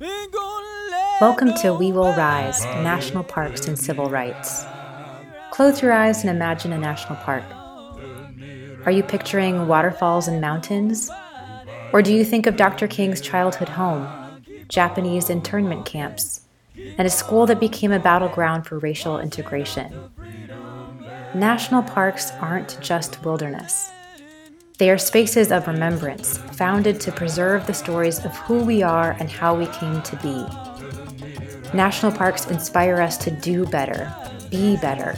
Welcome to We Will Rise National Parks and Civil Rights. Close your eyes and imagine a national park. Are you picturing waterfalls and mountains? Or do you think of Dr. King's childhood home, Japanese internment camps, and a school that became a battleground for racial integration? National parks aren't just wilderness. They are spaces of remembrance, founded to preserve the stories of who we are and how we came to be. National parks inspire us to do better, be better,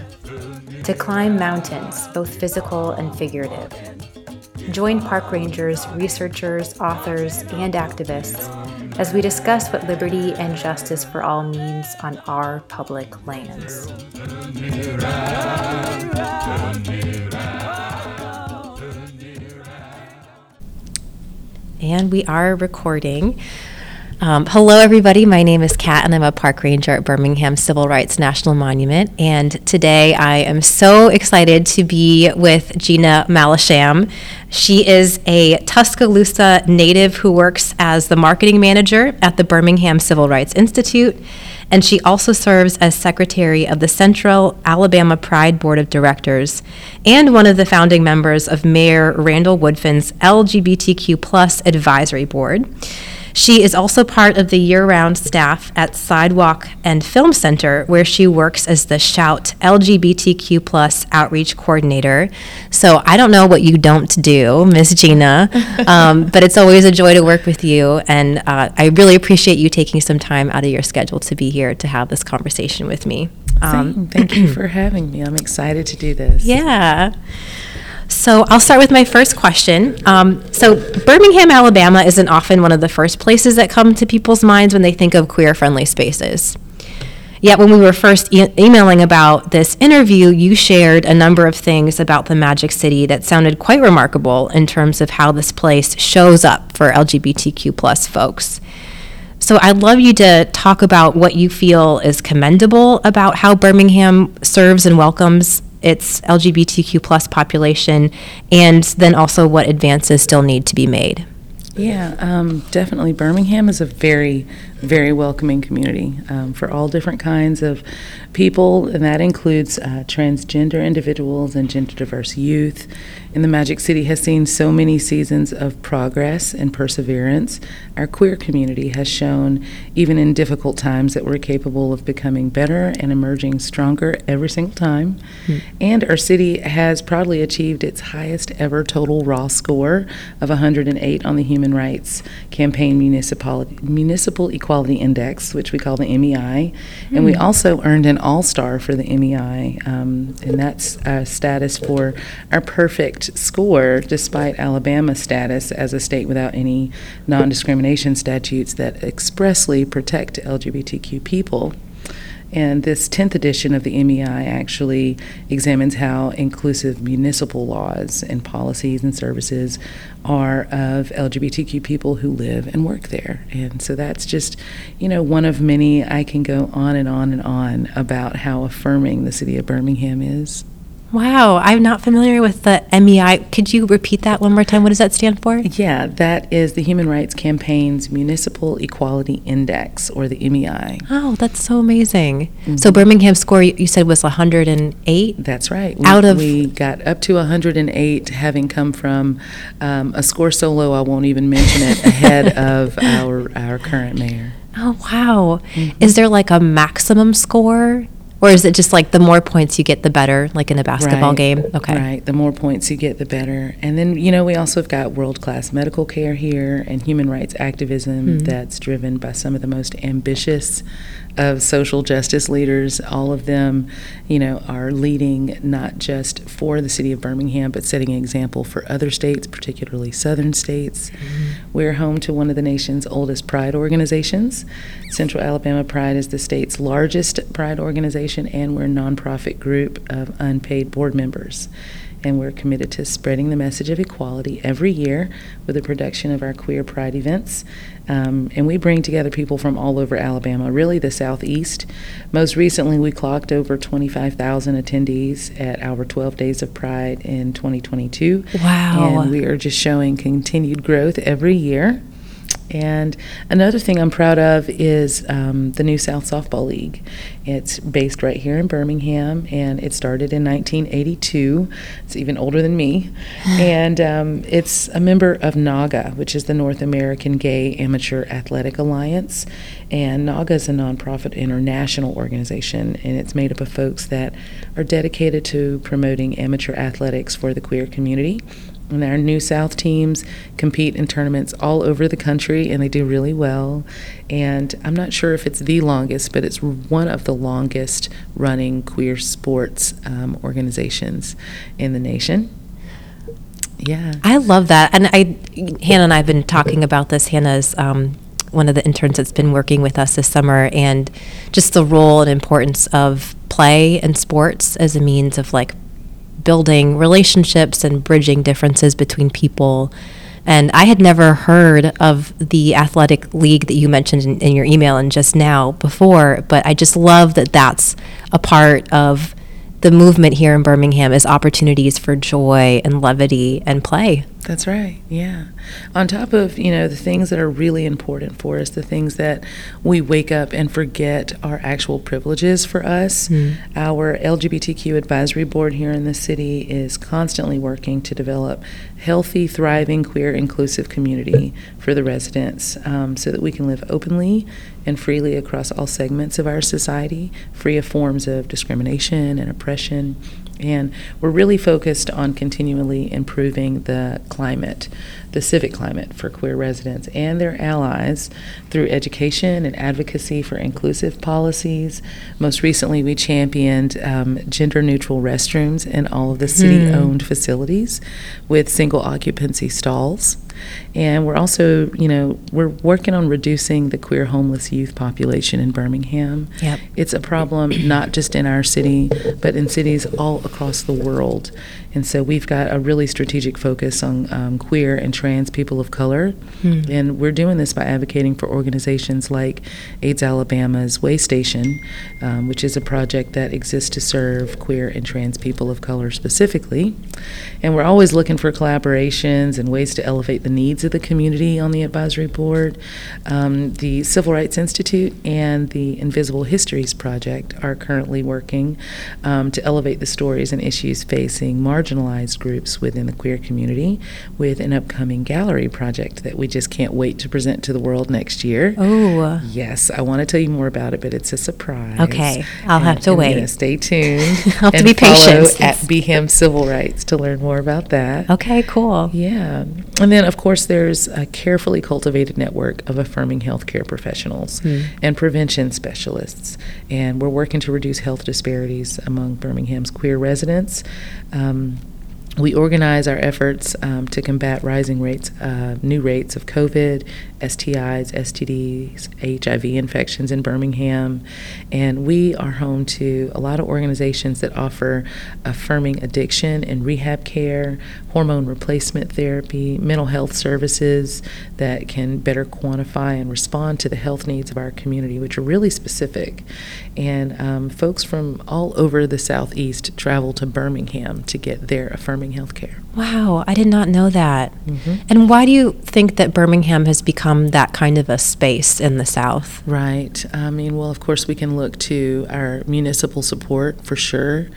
to climb mountains, both physical and figurative. Join park rangers, researchers, authors, and activists as we discuss what liberty and justice for all means on our public lands. And we are recording. Um, hello, everybody. My name is Kat, and I'm a park ranger at Birmingham Civil Rights National Monument. And today I am so excited to be with Gina Mallisham. She is a Tuscaloosa native who works as the marketing manager at the Birmingham Civil Rights Institute. And she also serves as secretary of the Central Alabama Pride Board of Directors and one of the founding members of Mayor Randall Woodfin's LGBTQ advisory board. She is also part of the year round staff at Sidewalk and Film Center, where she works as the Shout LGBTQ plus outreach coordinator. So I don't know what you don't do, Miss Gina, um, but it's always a joy to work with you. And uh, I really appreciate you taking some time out of your schedule to be here to have this conversation with me. Um, Thank you for having me. I'm excited to do this. Yeah. So I'll start with my first question. Um, so Birmingham, Alabama isn't often one of the first places that come to people's minds when they think of queer-friendly spaces. Yet when we were first e- emailing about this interview, you shared a number of things about the Magic City that sounded quite remarkable in terms of how this place shows up for LGBTQ plus folks. So I'd love you to talk about what you feel is commendable about how Birmingham serves and welcomes its LGBTQ plus population, and then also what advances still need to be made. Yeah, um, definitely. Birmingham is a very, very welcoming community um, for all different kinds of people, and that includes uh, transgender individuals and gender diverse youth and the Magic City has seen so many seasons of progress and perseverance. Our queer community has shown, even in difficult times, that we're capable of becoming better and emerging stronger every single time. Mm. And our city has proudly achieved its highest ever total raw score of 108 on the Human Rights Campaign Municipal, Municipal Equality Index, which we call the MEI. Mm. And we hmm. also earned an All Star for the MEI, um, and that's a status for our perfect score despite Alabama's status as a state without any non discrimination statutes that expressly protect LGBTQ people. And this 10th edition of the MEI actually examines how inclusive municipal laws and policies and services are of LGBTQ people who live and work there. And so that's just, you know, one of many. I can go on and on and on about how affirming the city of Birmingham is. Wow, I'm not familiar with the MEI. Could you repeat that one more time? What does that stand for? Yeah, that is the Human Rights Campaign's Municipal Equality Index, or the MEI. Oh, that's so amazing. Mm-hmm. So Birmingham's score, you said, was 108? That's right. Out we, of we got up to 108, having come from um, a score so low I won't even mention it, ahead of our our current mayor. Oh wow! Mm-hmm. Is there like a maximum score or is it just like the more points you get, the better, like in a basketball right. game? Okay. Right. The more points you get, the better. And then, you know, we also have got world class medical care here and human rights activism mm-hmm. that's driven by some of the most ambitious of social justice leaders. All of them, you know, are leading not just for the city of Birmingham, but setting an example for other states, particularly southern states. Mm-hmm. We're home to one of the nation's oldest pride organizations. Central Alabama Pride is the state's largest pride organization, and we're a nonprofit group of unpaid board members and we're committed to spreading the message of equality every year with the production of our Queer Pride events. Um, and we bring together people from all over Alabama, really the Southeast. Most recently, we clocked over 25,000 attendees at our 12 Days of Pride in 2022. Wow. And we are just showing continued growth every year. And another thing I'm proud of is um, the New South Softball League. It's based right here in Birmingham, and it started in 1982. It's even older than me. and um, it's a member of NAGA, which is the North American Gay Amateur Athletic Alliance. And NAGA is a nonprofit international organization, and it's made up of folks that are dedicated to promoting amateur athletics for the queer community. And our New South teams compete in tournaments all over the country and they do really well. And I'm not sure if it's the longest, but it's one of the longest running queer sports um, organizations in the nation. Yeah. I love that. And I, Hannah and I have been talking about this. Hannah's um, one of the interns that's been working with us this summer, and just the role and importance of play and sports as a means of like building relationships and bridging differences between people. And I had never heard of the athletic league that you mentioned in, in, your email and just now before, but I just love that that's a part of the movement here in Birmingham is opportunities for joy and levity and play. That's right. Yeah. On top of, you know, the things that are really important for us, the things that we wake up and forget are actual privileges for us, mm. our LGBTQ advisory board here in the city is constantly working to develop healthy, thriving, queer, inclusive community for the residents um, so that we can live openly and freely across all segments of our society, free of forms of discrimination and oppression and we're really focused on continually improving the climate, the civic climate for queer residents and their allies through education and advocacy for inclusive policies. Most recently, we championed um, gender neutral restrooms in all of the city owned hmm. facilities with single occupancy stalls. And we're also, you know, we're working on reducing the queer homeless youth population in Birmingham. Yep. It's a problem not just in our city, but in cities all across the world. And so we've got a really strategic focus on um, queer and trans people of color. Hmm. And we're doing this by advocating for organizations like AIDS Alabama's Way Station, um, which is a project that exists to serve queer and trans people of color specifically. And we're always looking for collaborations and ways to elevate the needs of the community on the advisory board. Um, the Civil Rights Institute and the Invisible Histories Project are currently working um, to elevate the stories and issues facing marginalized groups within the queer community with an upcoming gallery project that we just can't wait to present to the world next year. Oh. Yes, I want to tell you more about it, but it's a surprise. Okay, I'll and, have to wait. stay tuned. I'll have to be patient. At BHAM Civil Rights to learn more about that. Okay, cool. Yeah. And then, of course, there's a carefully cultivated network of affirming healthcare professionals hmm. and prevention specialists. And we're working to reduce health disparities among Birmingham's queer residents. Um, we organize our efforts um, to combat rising rates, uh, new rates of COVID, STIs, STDs, HIV infections in Birmingham. And we are home to a lot of organizations that offer affirming addiction and rehab care, hormone replacement therapy, mental health services that can better quantify and respond to the health needs of our community, which are really specific. And um, folks from all over the Southeast travel to Birmingham to get their affirming health care. Wow, I did not know that. Mm-hmm. And why do you think that Birmingham has become that kind of a space in the South? Right. I mean, well, of course, we can look to our municipal support for sure.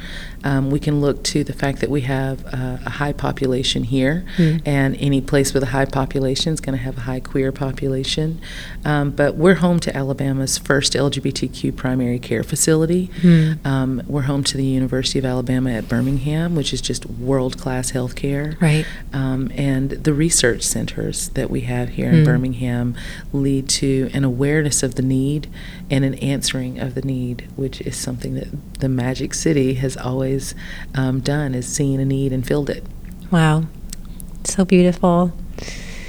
Um, we can look to the fact that we have a high population here, mm. and any place with a high population is going to have a high queer population. Um, but we're home to Alabama's first LGBTQ primary care facility. Mm. Um, we're home to the University of Alabama at Birmingham, which is just world class healthcare. Right. Um, and the research centers that we have here mm. in hmm. Birmingham lead to an awareness of the need and an answering of the need, which is something that the Magic City has always always um, done is seen a need and filled it. Wow, so beautiful.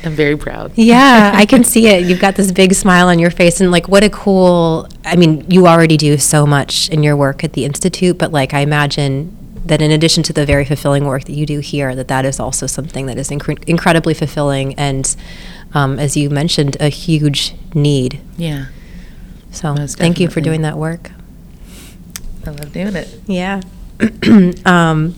I'm very proud. Yeah, I can see it. You've got this big smile on your face, and like, what a cool. I mean, you already do so much in your work at the institute, but like, I imagine that in addition to the very fulfilling work that you do here, that that is also something that is inc- incredibly fulfilling, and um, as you mentioned, a huge need. Yeah. So, thank you for doing that work. I love doing it. Yeah. um,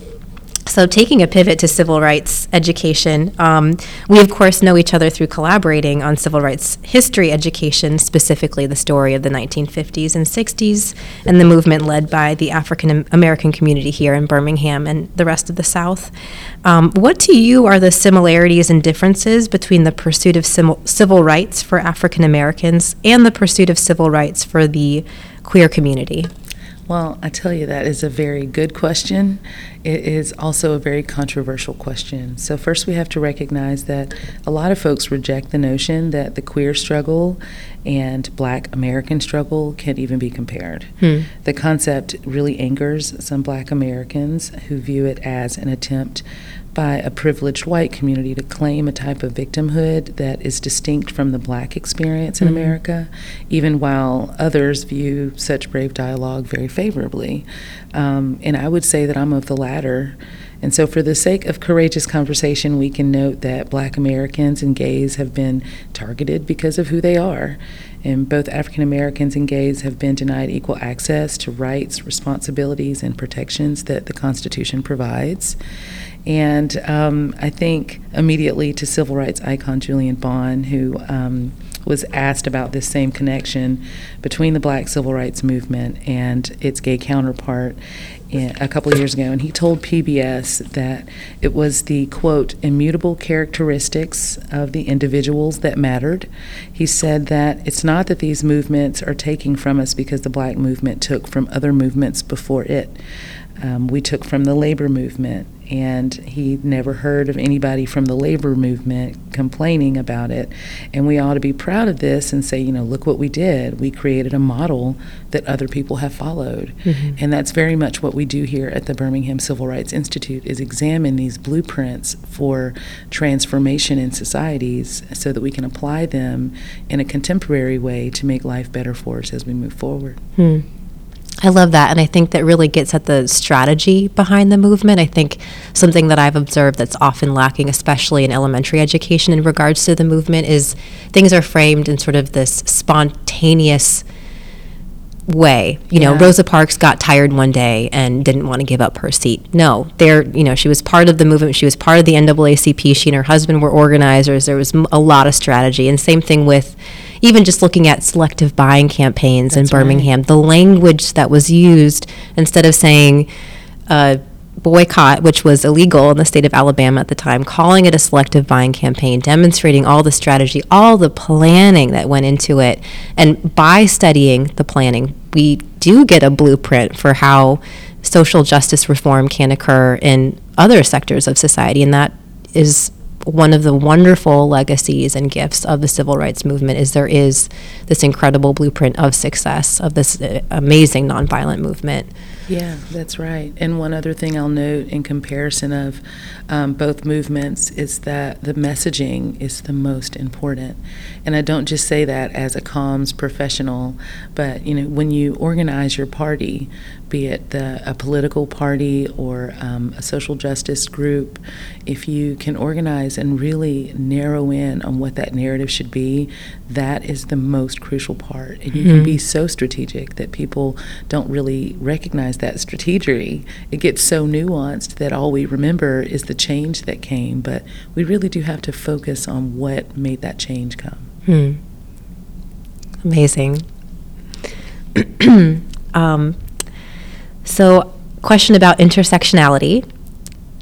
So, taking a pivot to civil rights education, um, we of course know each other through collaborating on civil rights history education, specifically the story of the 1950s and 60s and the movement led by the African American community here in Birmingham and the rest of the South. Um, what to you are the similarities and differences between the pursuit of civil rights for African Americans and the pursuit of civil rights for the queer community? Well, I tell you, that is a very good question. It is also a very controversial question. So, first, we have to recognize that a lot of folks reject the notion that the queer struggle and black American struggle can even be compared. Hmm. The concept really angers some black Americans who view it as an attempt by a privileged white community to claim a type of victimhood that is distinct from the black experience in mm-hmm. America, even while others view such brave dialogue very favorably. Um, and I would say that I'm of the latter. And so, for the sake of courageous conversation, we can note that black Americans and gays have been targeted because of who they are. And both African Americans and gays have been denied equal access to rights, responsibilities, and protections that the Constitution provides. And um, I think immediately to civil rights icon Julian Bond, who um, was asked about this same connection between the black civil rights movement and its gay counterpart a couple of years ago. And he told PBS that it was the, quote, immutable characteristics of the individuals that mattered. He said that it's not that these movements are taking from us because the black movement took from other movements before it. Um, we took from the labor movement and he never heard of anybody from the labor movement complaining about it. And we ought to be proud of this and say, you know, look what we did. We created a model that other people have followed. Mm-hmm. And that's very much what we do here at the Birmingham Civil Rights Institute is examine these blueprints for transformation in societies so that we can apply them in a contemporary way to make life better for us as we move forward. Hmm. I love that. And I think that really gets at the strategy behind the movement. I think something that I've observed that's often lacking, especially in elementary education in regards to the movement, is things are framed in sort of this spontaneous way. You yeah. know, Rosa Parks got tired one day and didn't want to give up her seat. No, there, you know, she was part of the movement. She was part of the NAACP. She and her husband were organizers. There was a lot of strategy. And same thing with even just looking at selective buying campaigns That's in Birmingham, right. the language that was used instead of saying, uh, boycott, which was illegal in the state of Alabama at the time, calling it a selective buying campaign, demonstrating all the strategy, all the planning that went into it. And by studying the planning, we do get a blueprint for how social justice reform can occur in other sectors of society. And that is one of the wonderful legacies and gifts of the civil rights movement is there is this incredible blueprint of success of this uh, amazing nonviolent movement. Yeah, that's right. And one other thing I'll note in comparison of um, both movements is that the messaging is the most important. And I don't just say that as a comms professional, but you know, when you organize your party, be it the, a political party or um, a social justice group, if you can organize and really narrow in on what that narrative should be, that is the most crucial part. And you mm-hmm. can be so strategic that people don't really recognize that strategy. It gets so nuanced that all we remember is the change that came, but we really do have to focus on what made that change come. Hmm. Amazing. um, so, question about intersectionality.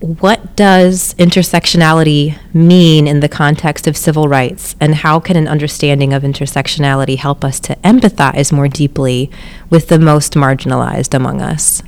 What does intersectionality mean in the context of civil rights, and how can an understanding of intersectionality help us to empathize more deeply with the most marginalized among us?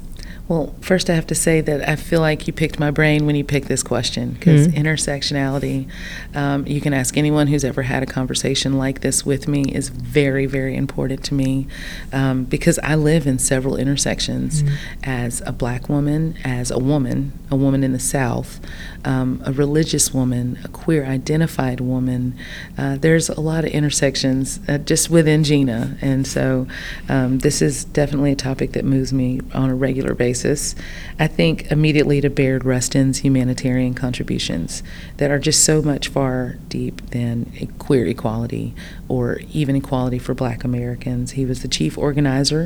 Well, first, I have to say that I feel like you picked my brain when you picked this question because mm-hmm. intersectionality, um, you can ask anyone who's ever had a conversation like this with me, is very, very important to me um, because I live in several intersections mm-hmm. as a black woman, as a woman, a woman in the South, um, a religious woman, a queer identified woman. Uh, there's a lot of intersections uh, just within Gina. And so um, this is definitely a topic that moves me on a regular basis basis, I think immediately to Bayard Rustin's humanitarian contributions that are just so much far deep than queer equality or even equality for black Americans. He was the chief organizer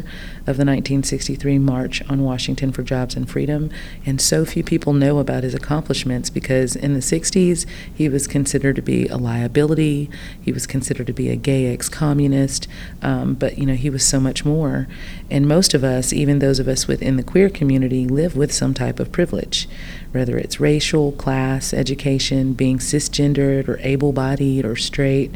of the 1963 March on Washington for Jobs and Freedom, and so few people know about his accomplishments because in the 60s he was considered to be a liability, he was considered to be a gay ex communist, um, but you know, he was so much more. And most of us, even those of us within the queer community, live with some type of privilege, whether it's racial, class, education, being cisgendered or able bodied or straight.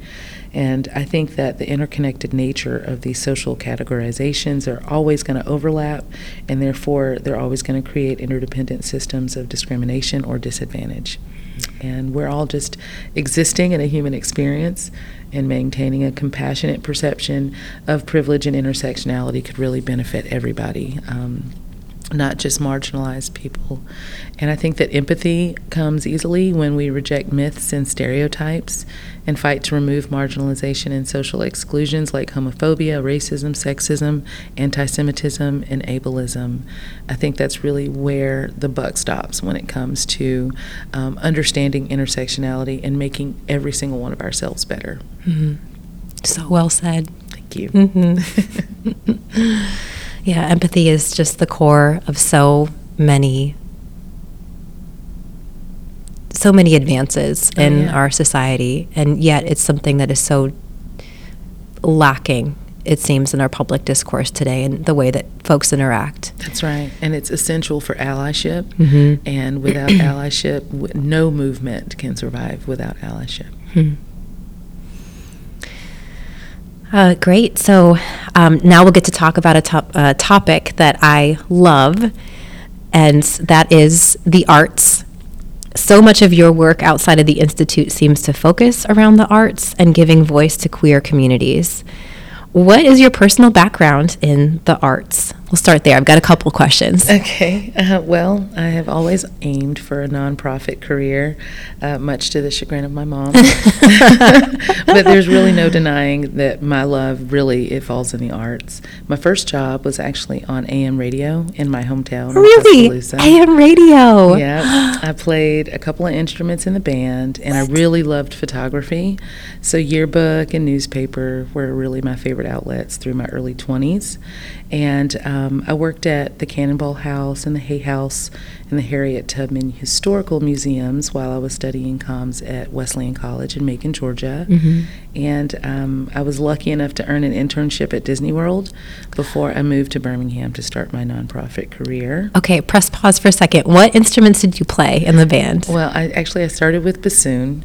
And I think that the interconnected nature of these social categorizations are always going to overlap, and therefore they're always going to create interdependent systems of discrimination or disadvantage. And we're all just existing in a human experience, and maintaining a compassionate perception of privilege and intersectionality could really benefit everybody. Um, not just marginalized people. And I think that empathy comes easily when we reject myths and stereotypes and fight to remove marginalization and social exclusions like homophobia, racism, sexism, anti Semitism, and ableism. I think that's really where the buck stops when it comes to um, understanding intersectionality and making every single one of ourselves better. Mm-hmm. So well said. Thank you. Mm-hmm. Yeah, empathy is just the core of so many so many advances oh, in yeah. our society and yet it's something that is so lacking it seems in our public discourse today and the way that folks interact that's right and it's essential for allyship mm-hmm. and without allyship no movement can survive without allyship mm-hmm. Uh, great. So um, now we'll get to talk about a top, uh, topic that I love, and that is the arts. So much of your work outside of the Institute seems to focus around the arts and giving voice to queer communities. What is your personal background in the arts? We'll start there. I've got a couple questions. Okay. Uh, well, I have always aimed for a nonprofit career, uh, much to the chagrin of my mom. but there's really no denying that my love really it falls in the arts. My first job was actually on AM radio in my hometown. Really, AM radio. Yeah, I played a couple of instruments in the band, and what? I really loved photography. So yearbook and newspaper were really my favorite outlets through my early 20s. And um, I worked at the Cannonball House and the Hay House and the Harriet Tubman Historical Museums while I was studying comms at Wesleyan College in Macon, Georgia. Mm-hmm. And um, I was lucky enough to earn an internship at Disney World before I moved to Birmingham to start my nonprofit career. Okay, press pause for a second. What instruments did you play in the band? Well, I actually I started with bassoon.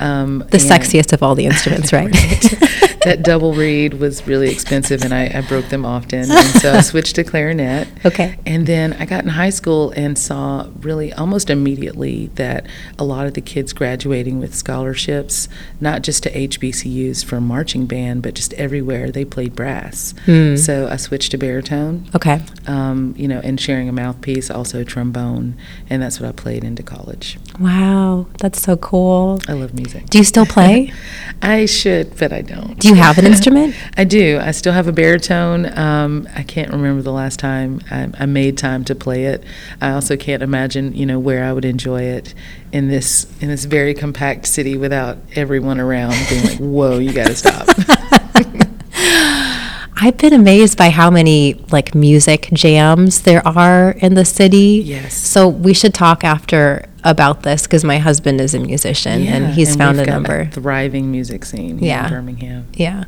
Um, the sexiest of all the instruments, right? right. that double reed was really expensive, and I, I, broke them often. And so I switched to clarinet. Okay. And then I got in high school and saw really almost immediately that a lot of the kids graduating with scholarships, not just to HBCUs for marching band, but just everywhere, they played brass. Hmm. So I switched to baritone. Okay. Um, you know, and sharing a mouthpiece, also trombone, and that's what I played into college. Wow, that's so cool. I love music. Do you still play? I should, but I don't. Do you have an instrument? I do. I still have a baritone. Um, I can't remember the last time I, I, made time to play it. I also can't imagine, you know, where I would enjoy it in this in this very compact city without everyone around being like, "Whoa, you got to stop." I've been amazed by how many like music jams there are in the city. Yes. So we should talk after about this because my husband is a musician yeah, and he's and found a number. A thriving music scene yeah. in Birmingham. Yeah.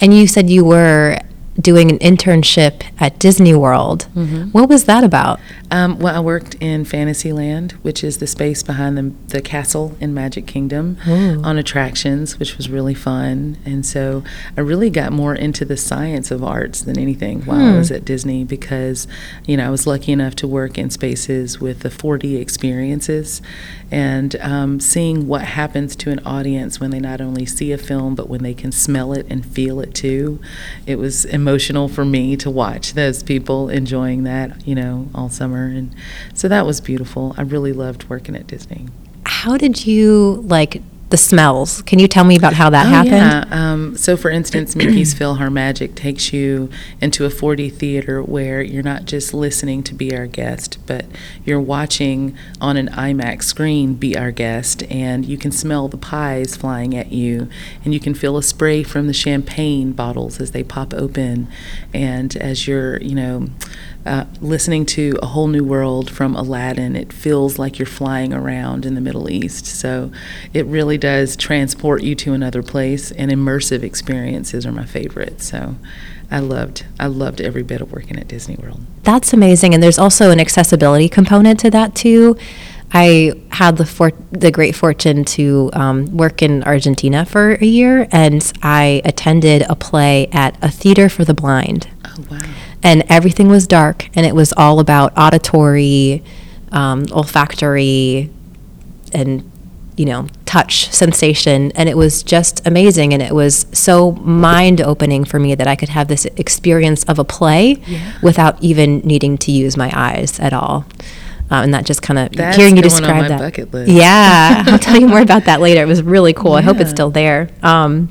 And you said you were doing an internship at Disney World. Mm-hmm. What was that about? Um, well, I worked in Fantasyland, which is the space behind the, the castle in Magic Kingdom, Ooh. on attractions, which was really fun. And so I really got more into the science of arts than anything while hmm. I was at Disney because, you know, I was lucky enough to work in spaces with the 4D experiences and um, seeing what happens to an audience when they not only see a film, but when they can smell it and feel it too. It was emotional for me to watch those people enjoying that, you know, all summer, and so that was beautiful. I really loved working at Disney. How did you like the smells. Can you tell me about how that Oh, happened? Yeah. Um, so, for instance, Mickey's PhilharMagic takes you into a 4D theater where you're not just listening to be our guest, but you're watching on an IMAX screen be our guest, and you can smell the pies flying at you, and you can feel a spray from the champagne bottles as they pop open, and as you're, you know, uh, listening to a whole new world from Aladdin, it feels like you're flying around in the Middle East. So it really does transport you to another place, and immersive experiences are my favorite. So I loved, I loved every bit of working at Disney World. That's amazing. And there's also an accessibility component to that too. I had the for- the great fortune to um, work in Argentina for a year, and I attended a play at a theater for the blind. Oh wow! And everything was dark and it was all about auditory um, olfactory and you know touch sensation and it was just amazing and it was so mind opening for me that i could have this experience of a play Yeah. without even needing to use my eyes at all. Um, and that just kind of hearing you describe that. yeah. I'll tell you more about that later. It was really cool. I hope it's still there. Um,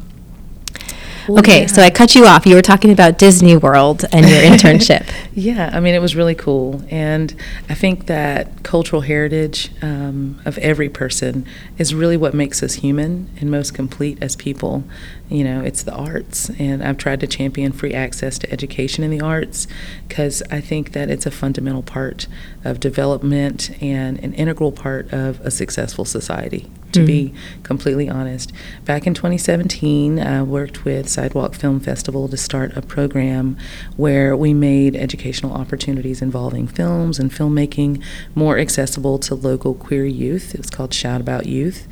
Well, okay yeah. so i cut you off you were talking about disney world and your internship Yeah, I mean, it was really cool. And I think that cultural heritage um, of every person is really what makes us human and most complete as people. You know, it's the arts. And I've tried to champion free access to education in the arts because I think that it's a fundamental part of development and an integral part of a successful society, to be completely honest. Back in 2017, I worked with Sidewalk Film Festival to start a program where we made educational opportunities involving films and filmmaking more accessible to local queer youth. It was called Shout About Youth.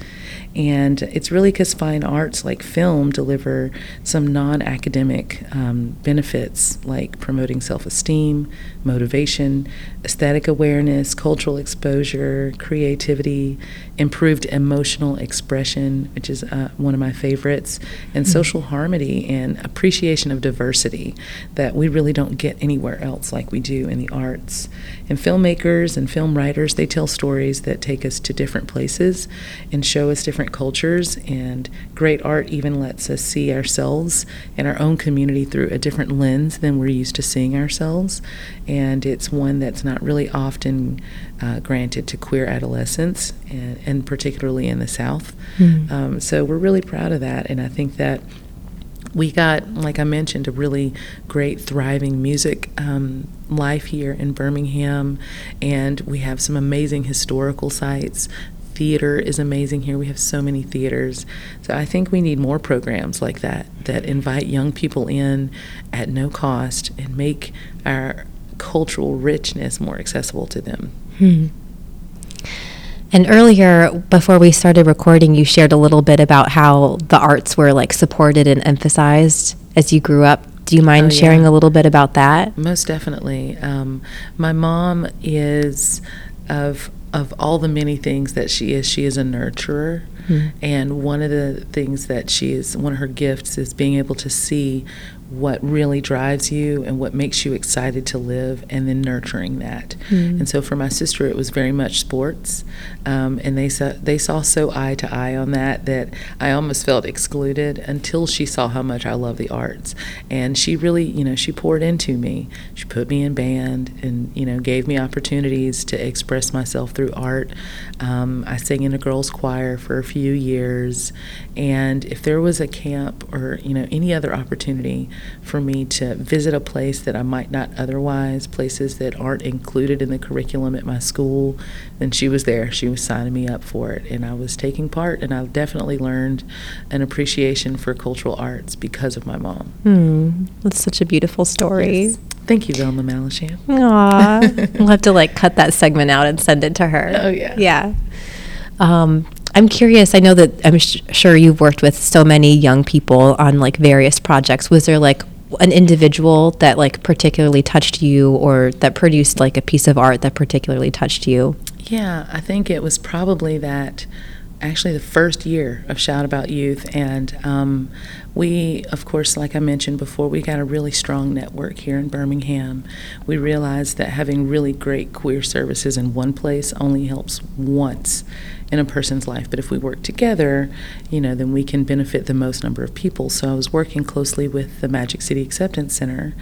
And it's really because fine arts like film deliver some non academic um, benefits like promoting self esteem, motivation, aesthetic awareness, cultural exposure, creativity, improved emotional expression, which is uh, one of my favorites, and social harmony and appreciation of diversity that we really don't get anywhere else like we do in the arts. And filmmakers and film writers, they tell stories that take us to different places and show us different cultures. And great art even lets us see ourselves and our own community through a different lens than we're used to seeing ourselves. And it's one that's not really often uh, granted to queer adolescents, and, and particularly in the South. Mm. Um, so we're really proud of that. And I think that we got, like I mentioned, a really great, thriving music um, life here in Birmingham, and we have some amazing historical sites. Theater is amazing here. We have so many theaters. So I think we need more programs like that that invite young people in at no cost and make our cultural richness more accessible to them. Hmm. And earlier, before we started recording, you shared a little bit about how the arts were like supported and emphasized as you grew up. Do you mind Oh, sharing a little bit about that? Most definitely. Um, my mom is of of all the many things that she is. She is a nurturer, Hmm. and one of the things that she is one of her gifts is being able to see what really drives you and what makes you excited to live, and then nurturing that. Mm. And so for my sister, it was very much sports, um, and they saw they saw so eye to eye on that that I almost felt excluded until she saw how much I love the arts, and she really, you know, she poured into me. She put me in band, and you know, gave me opportunities to express myself through art. Um, I sang in a girls' choir for a few years, and if there was a camp or you know any other opportunity for me to visit a place that I might not otherwise, places that aren't included in the curriculum at my school, And she was there. She was signing me up for it, and I was taking part. And I definitely learned an appreciation for cultural arts because of my mom. Hmm. That's such a beautiful story. Yes. Thank you, Velma Mallisham. Aw. we'll have to like cut that segment out and send it to her. Oh, yeah. Yeah. Um, I'm curious. I know that I'm sh- sure you've worked with so many young people on like various projects. Was there like an individual that like particularly touched you or that produced like a piece of art that particularly touched you? Yeah, I think it was probably that actually the first year of Shout About Youth. And um, we, of course, like I mentioned before, we got a really strong network here in Birmingham. We realized that having really great queer services in one place only helps once in a person's life. But if we work together, you know, then we can benefit the most number of people. So I was working closely with the Magic City Acceptance Center,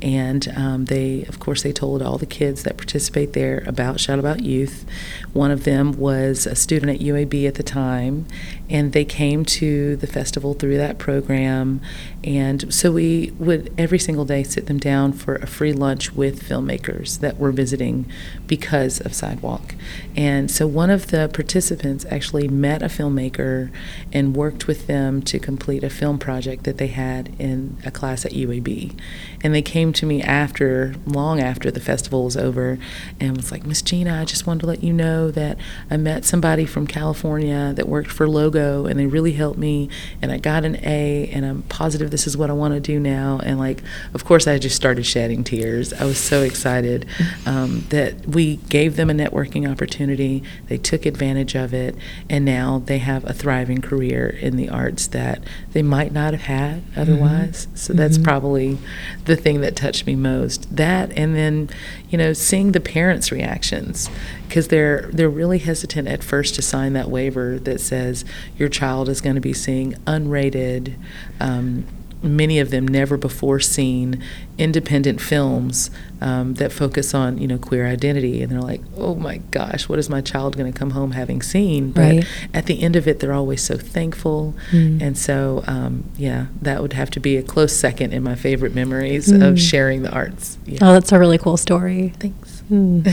and um, they, of course, they told all the kids that participate there about Shout About Youth. One of them was a student at UAB at the time, and they came to the festival through that program. And so we would every single day sit them down for a free lunch with filmmakers that were visiting because of Sidewalk. And so one of the participants actually met a filmmaker and worked with them to complete a film project that they had in a class at UAB. And they came to me after, long after the festival was over, and was like, Miss Gina, I just wanted to let you know that I met somebody from California that worked for Logo, and they really helped me, and I got an A, and I'm positive this is what I want to do now. And like, of course, I just started shedding tears. I was so excited um, that we gave them a networking opportunity. They took advantage of it, and now they have a thriving career in the arts that they might not have had otherwise. So that's Mhm. probably the thing that touched me most. That, and then, you know, seeing the parents' reactions because they're they're really hesitant at first to sign that waiver that says your child is going to be seeing unrated. Um, many of them never before seen independent films um, that focus on you know queer identity and they're like oh my gosh what is my child going to come home having seen but Right. at the end of it they're always so thankful Mm. and so um, yeah that would have to be a close second in my favorite memories Mm. of sharing the arts yeah. Oh, that's a really cool story. thanks Hmm.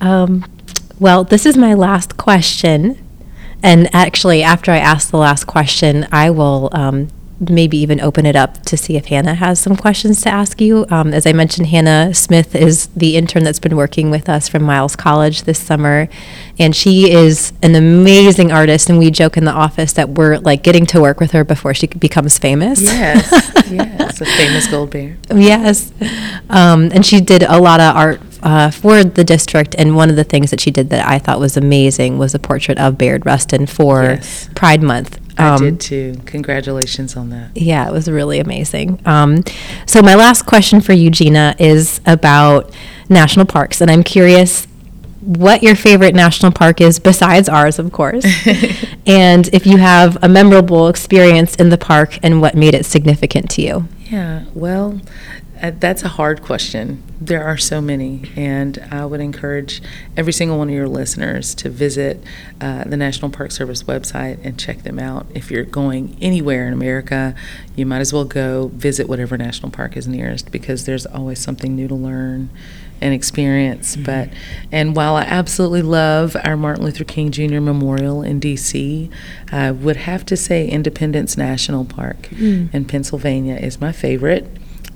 Um, well, this is my last question. And actually, after I ask the last question, I will um, maybe even open it up to see if Hannah has some questions to ask you. Um, as I mentioned, Hannah Smith is the intern that's been working with us from Miles College this summer. And she is an amazing artist. And we joke in the office that we're like getting to work with her before she becomes famous. yes yes a famous gold bear Yes. Um, and she did a lot of art uh, for the district. And one of the things that she did that I thought was amazing was a portrait of Bayard Rustin for Yes. Pride Month. i Um, did too congratulations on that Yeah, it was really amazing. Um, so, my last question for you, Gina, is about national parks. And I'm curious what your favorite national park is besides ours, of course. and if you have a memorable experience in the park and what made it significant to you. Yeah, well, that's a hard question. There are so many, and I would encourage every single one of your listeners to visit uh, the National Park Service website and check them out. If you're going anywhere in America, you might as well go visit whatever national park is nearest because there's always something new to learn and experience. But and while I absolutely love our Martin Luther King Jr. Memorial in D.C., I would have to say Independence National Park Mm. in Pennsylvania is my favorite.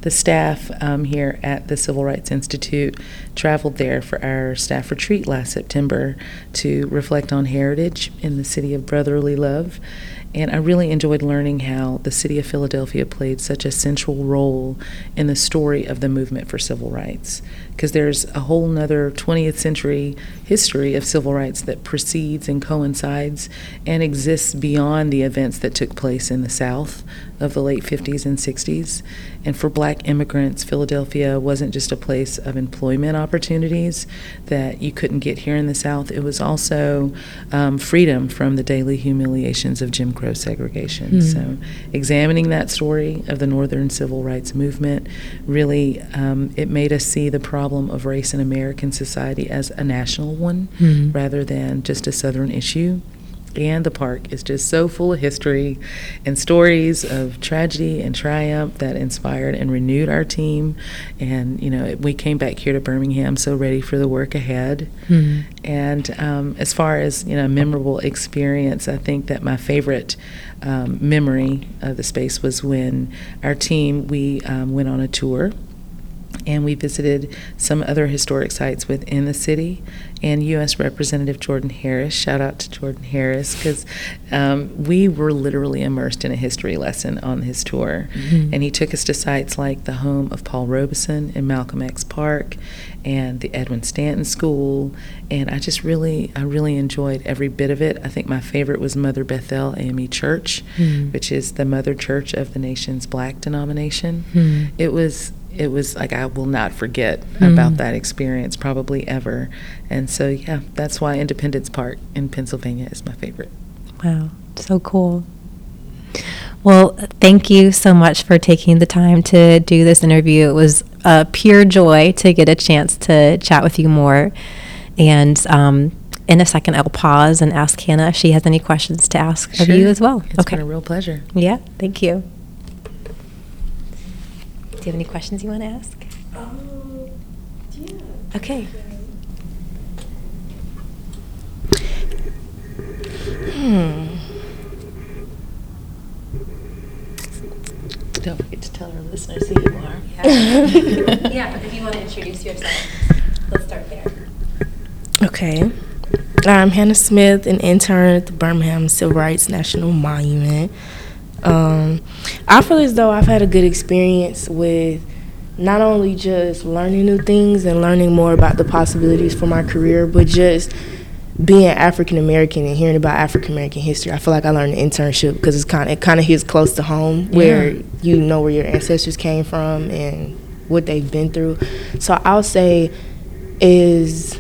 The staff um, here at the Civil Rights Institute traveled there for our staff retreat last September to reflect on heritage in the city of brotherly love. And I really enjoyed learning how the city of Philadelphia played such a central role in the story of the movement for civil rights. Because there's a whole nother 20th century history of civil rights that precedes and coincides and exists beyond the events that took place in the South of the late 50s and 60s. And for black immigrants, Philadelphia wasn't just a place of employment opportunities that you couldn't get here in the South, it was also um, freedom from the daily humiliations of Jim Crow segregation. Hmm. So, examining that story of the Northern Civil Rights Movement really um, it made us see the problem of race in American society as a national one Hmm. rather than just a Southern issue. And the park is just so full of history and stories of tragedy and triumph that inspired and renewed our team. And, you know, we came back here to Birmingham so ready for the work ahead. Hmm. And um, as far as, you know, memorable experience, I think that my favorite um, memory of the space was when our team, we um, went on a tour and we visited some other historic sites within the city. And U.S. Representative Jordan Harris, shout out to Jordan Harris, because um, we were literally immersed in a history lesson on his tour. Mm-hmm. And he took us to sites like the home of Paul Robeson in Malcolm X Park and the Edwin Stanton School. And I just really, I really enjoyed every bit of it. I think my favorite was Mother Bethel AME Church, Mm. which is the mother church of the nation's black denomination. Mm. It was it was like I will not forget Mm. about that experience probably ever. And so yeah, that's why Independence Park in Pennsylvania is my favorite. Wow, so cool. Well, thank you so much for taking the time to do this interview. It was a pure joy to get a chance to chat with you more. And um, in a second, I'll pause and ask Hannah if she has any questions to ask of you as well. It's okay. been a real pleasure. Yeah, thank you. Do you have any questions you want to ask? Um, yeah. Okay. Hmm. Don't forget to tell our listeners who you are. yeah, if you want to introduce yourself, let's start there. Okay. I'm Hannah Smith, an intern at the Birmingham Civil Rights National Monument. Um, I feel as though I've had a good experience with not only just learning new things and learning more about the possibilities for my career, but just being African American and hearing about African American history. I feel like I learned an internship because it's kind of it kind of hits close to home, where Yeah. you know where your ancestors came from and what they've been through. So I'll say is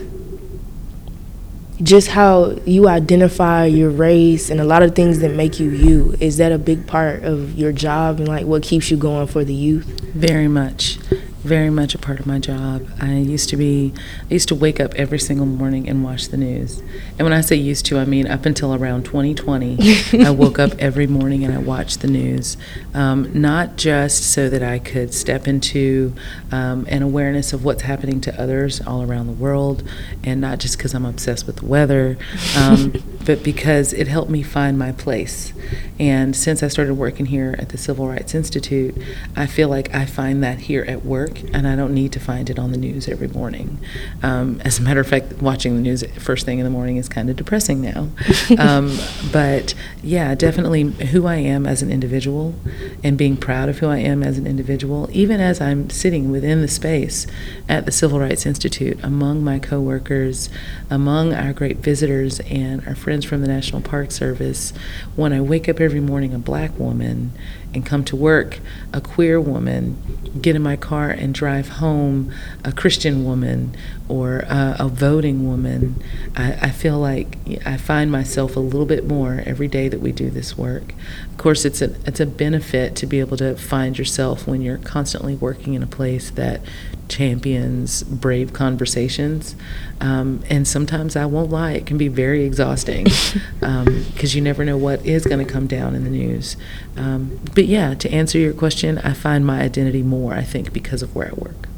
just how you identify your race and a lot of things that make you you is that a big part of your job and like what keeps you going for the youth Very much. Very much a part of my job. I used to be, I used to wake up every single morning and watch the news. And when I say used to, I mean up until around 2020, I woke up every morning and I watched the news. Um, not just so that I could step into um, an awareness of what's happening to others all around the world, and not just because I'm obsessed with the weather, um, but because it helped me find my place. And since I started working here at the Civil Rights Institute, I feel like I find that here at work, and I don't need to find it on the news every morning. Um, as a matter of fact, watching the news first thing in the morning is kind of depressing now. um, but yeah, definitely who I am as an individual and being proud of who I am as an individual, even as I'm sitting within the space at the Civil Rights Institute among my coworkers, among our great visitors and our friends from the National Park Service. When I wake up every morning a black woman and come to work a queer woman, get in my car and drive home a Christian woman or uh, a voting woman, I, I feel like I find myself a little bit more every day that we do this work. Of course, it's a it's a benefit to be able to find yourself when you're constantly working in a place that champions brave conversations. Um, and sometimes I won't lie, it can be very exhausting because you never know what is going to come down in the news. Um, but yeah, to answer your question, I find my identity more, I think, because of where I work.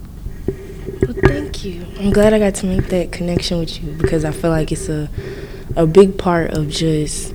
well thank you i'm glad i got to make that connection with you because i feel like it's a a big part of just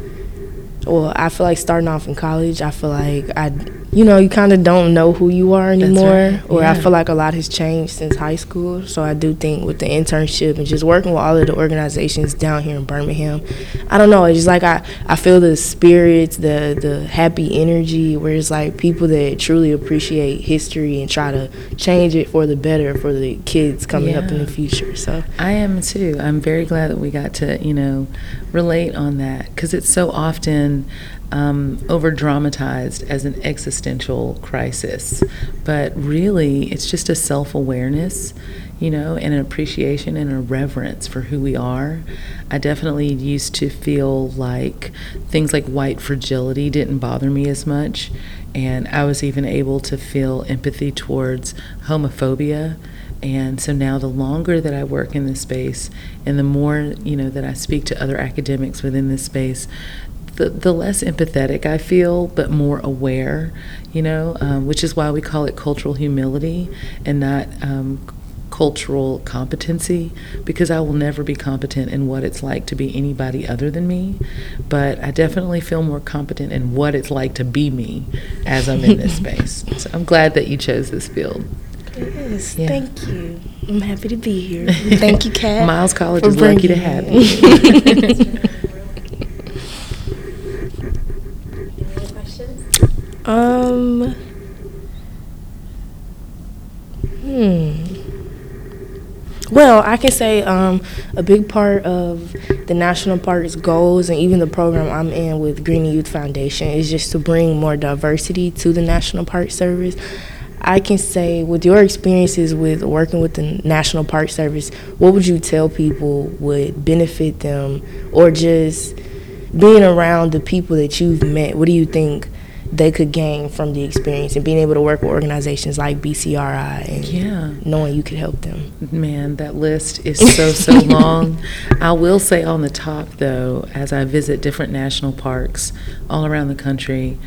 well i feel like starting off in college i feel like i you know you kind of don't know who you are anymore right, or i feel like a lot has changed since high school. So i do think with the internship and just working with all of the organizations down here in birmingham i don't know it's just like i i feel the spirits the the happy energy where it's like people that truly appreciate history and try to change it for the better for the kids coming up in the future so. I am too. I'm very glad that we got to, you know, relate on that because it's so often um, over dramatized as an existential crisis. But really, it's just a self awareness, you know, and an appreciation and a reverence for who we are. I definitely used to feel like things like white fragility didn't bother me as much. And I was even able to feel empathy towards homophobia. And so now, the longer that I work in this space, and the more you know that I speak to other academics within this space, the the less empathetic I feel, but more aware. You know, um, which is why we call it cultural humility and not. Um, cultural competency because I will never be competent in what it's like to be anybody other than me, but I definitely feel more competent in what it's like to be me as I'm in this space. So I'm glad that you chose this field. Yes, Yeah. thank you. I'm happy to be here. Thank you, Kat. Miles College is lucky to have me. um. Hmm. Well, I can say um, a big part of the national park's goals and even the program I'm in with Greening Youth Foundation is just to bring more diversity to the National Park Service. I can say, with your experiences with working with the National Park Service, what would you tell people would benefit them, or just being around the people that you've met? What do you think they could gain from the experience and being able to work with organizations like BCRI and Yeah. knowing you could help them? Man, that list is so, so long. I will say on the top, though, as I visit different national parks all around the country,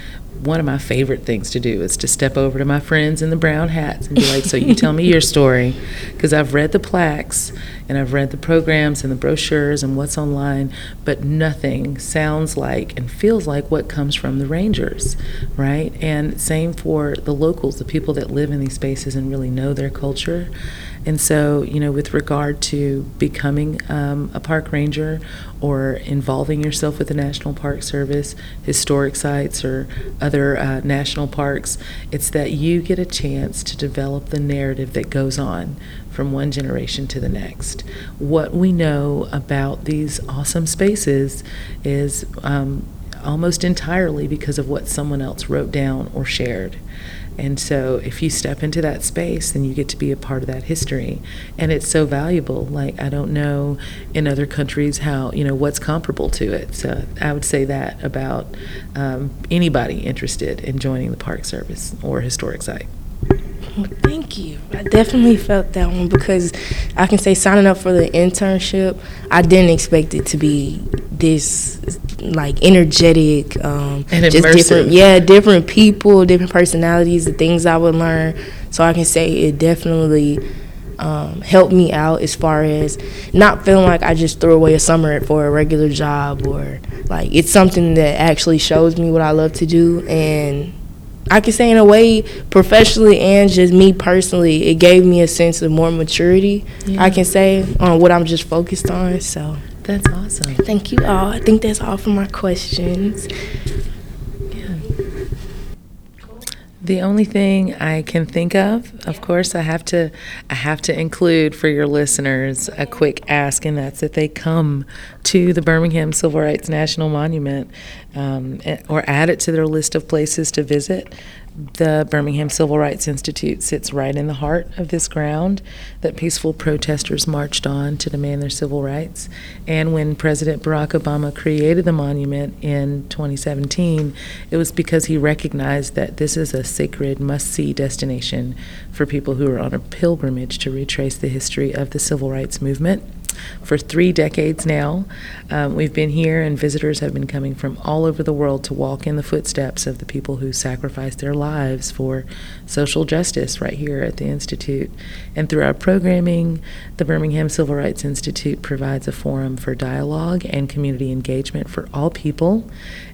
one of my favorite things to do is to step over to my friends in the brown hats and be like, So you tell me your story. Because I've read the plaques and I've read the programs and the brochures and what's online, but nothing sounds like and feels like what comes from the Rangers, right? And same for the locals, the people that live in these spaces and really know their culture. And so, you know, with regard to becoming um, a park ranger or involving yourself with the National Park Service, historic sites, or other uh, national parks, it's that you get a chance to develop the narrative that goes on from one generation to the next. What we know about these awesome spaces is um, almost entirely because of what someone else wrote down or shared. And so if you step into that space, then you get to be a part of that history. And it's so valuable. Like, I don't know in other countries how, you know, what's comparable to it. So I would say that about um, anybody interested in joining the Park Service or historic site. Well, thank you. I definitely felt that one because I can say signing up for the internship, I didn't expect it to be this like energetic, um, And just different, yeah, different people, different personalities, the things I would learn. So I can say it definitely um, helped me out as far as not feeling like I just threw away a summer for a regular job or like it's something that actually shows me what I love to do and I can say in a way, professionally and just me personally, it gave me a sense of more maturity. Yeah. I can say on what I'm just focused on. So That's awesome. thank you all. I think that's all for my questions. Yeah. The only thing I can think of, of course, I have to, I have to include for your listeners a quick ask, and that's that they come to the Birmingham Civil Rights National Monument, um, or add it to their list of places to visit. The Birmingham Civil Rights Institute sits right in the heart of this ground that peaceful protesters marched on to demand their civil rights. And when President Barack Obama created the monument in 2017, it was because he recognized that this is a sacred, must see destination for people who are on a pilgrimage to retrace the history of the civil rights movement. For three decades now, um, we've been here, and visitors have been coming from all over the world to walk in the footsteps of the people who sacrificed their lives for social justice right here at the Institute. And through our programming, the Birmingham Civil Rights Institute provides a forum for dialogue and community engagement for all people.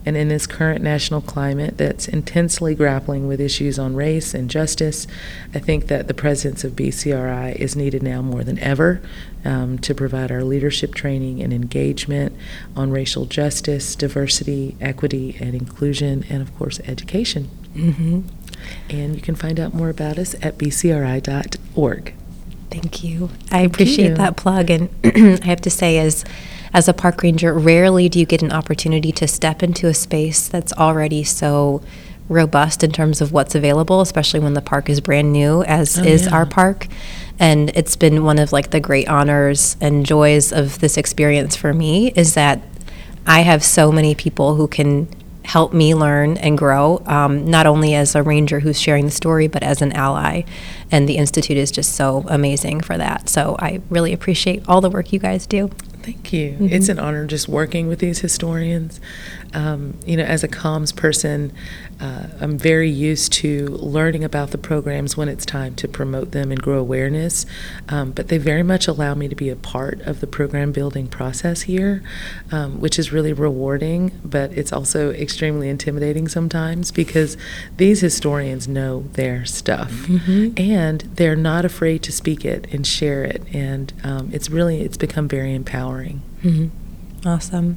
And in this current national climate that's intensely grappling with issues on race and justice, I think that the presence of BCRI is needed now more than ever um, to provide our leadership training and engagement on racial justice, diversity, equity, and inclusion, and of course, education. hmm And you can find out more about us at bcri.org. Thank you. I appreciate you. that plug. And I have to say, as as a park ranger, rarely do you get an opportunity to step into a space that's already so robust in terms of what's available, especially when the park is brand new, as Oh, is yeah. our park. And it's been one of like the great honors and joys of this experience for me is that I have so many people who can help me learn and grow, um, not only as a ranger who's sharing the story, but as an ally. And the Institute is just so amazing for that. So I really appreciate all the work you guys do. Thank you. Mm-hmm. It's an honor just working with these historians. Um, you know, as a comms person, uh, I'm very used to learning about the programs when it's time to promote them and grow awareness. Um, but they very much allow me to be a part of the program building process here, um, which is really rewarding, but it's also extremely intimidating sometimes because these historians know their stuff mm-hmm. and they're not afraid to speak it and share it. And um, it's really, it's become very empowering. Mm-hmm. Awesome.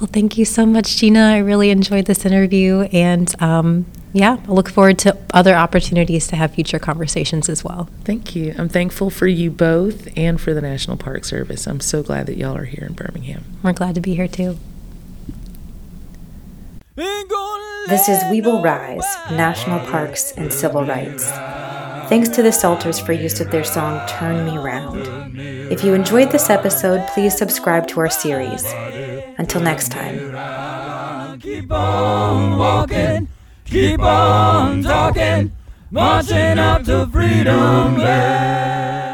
Well, thank you so much, Gina. I really enjoyed this interview. And um, yeah, I look forward to other opportunities to have future conversations as well. Thank you. I'm thankful for you both and for the National Park Service. I'm so glad that y'all are here in Birmingham. We're glad to be here too. This is We Will Rise National Parks and Civil Rights. Thanks to the Salters for use of their song Turn Me Round. If you enjoyed this episode, please subscribe to our series. Until next time. Keep on walking, keep on talking, marching up to freedom. Yeah.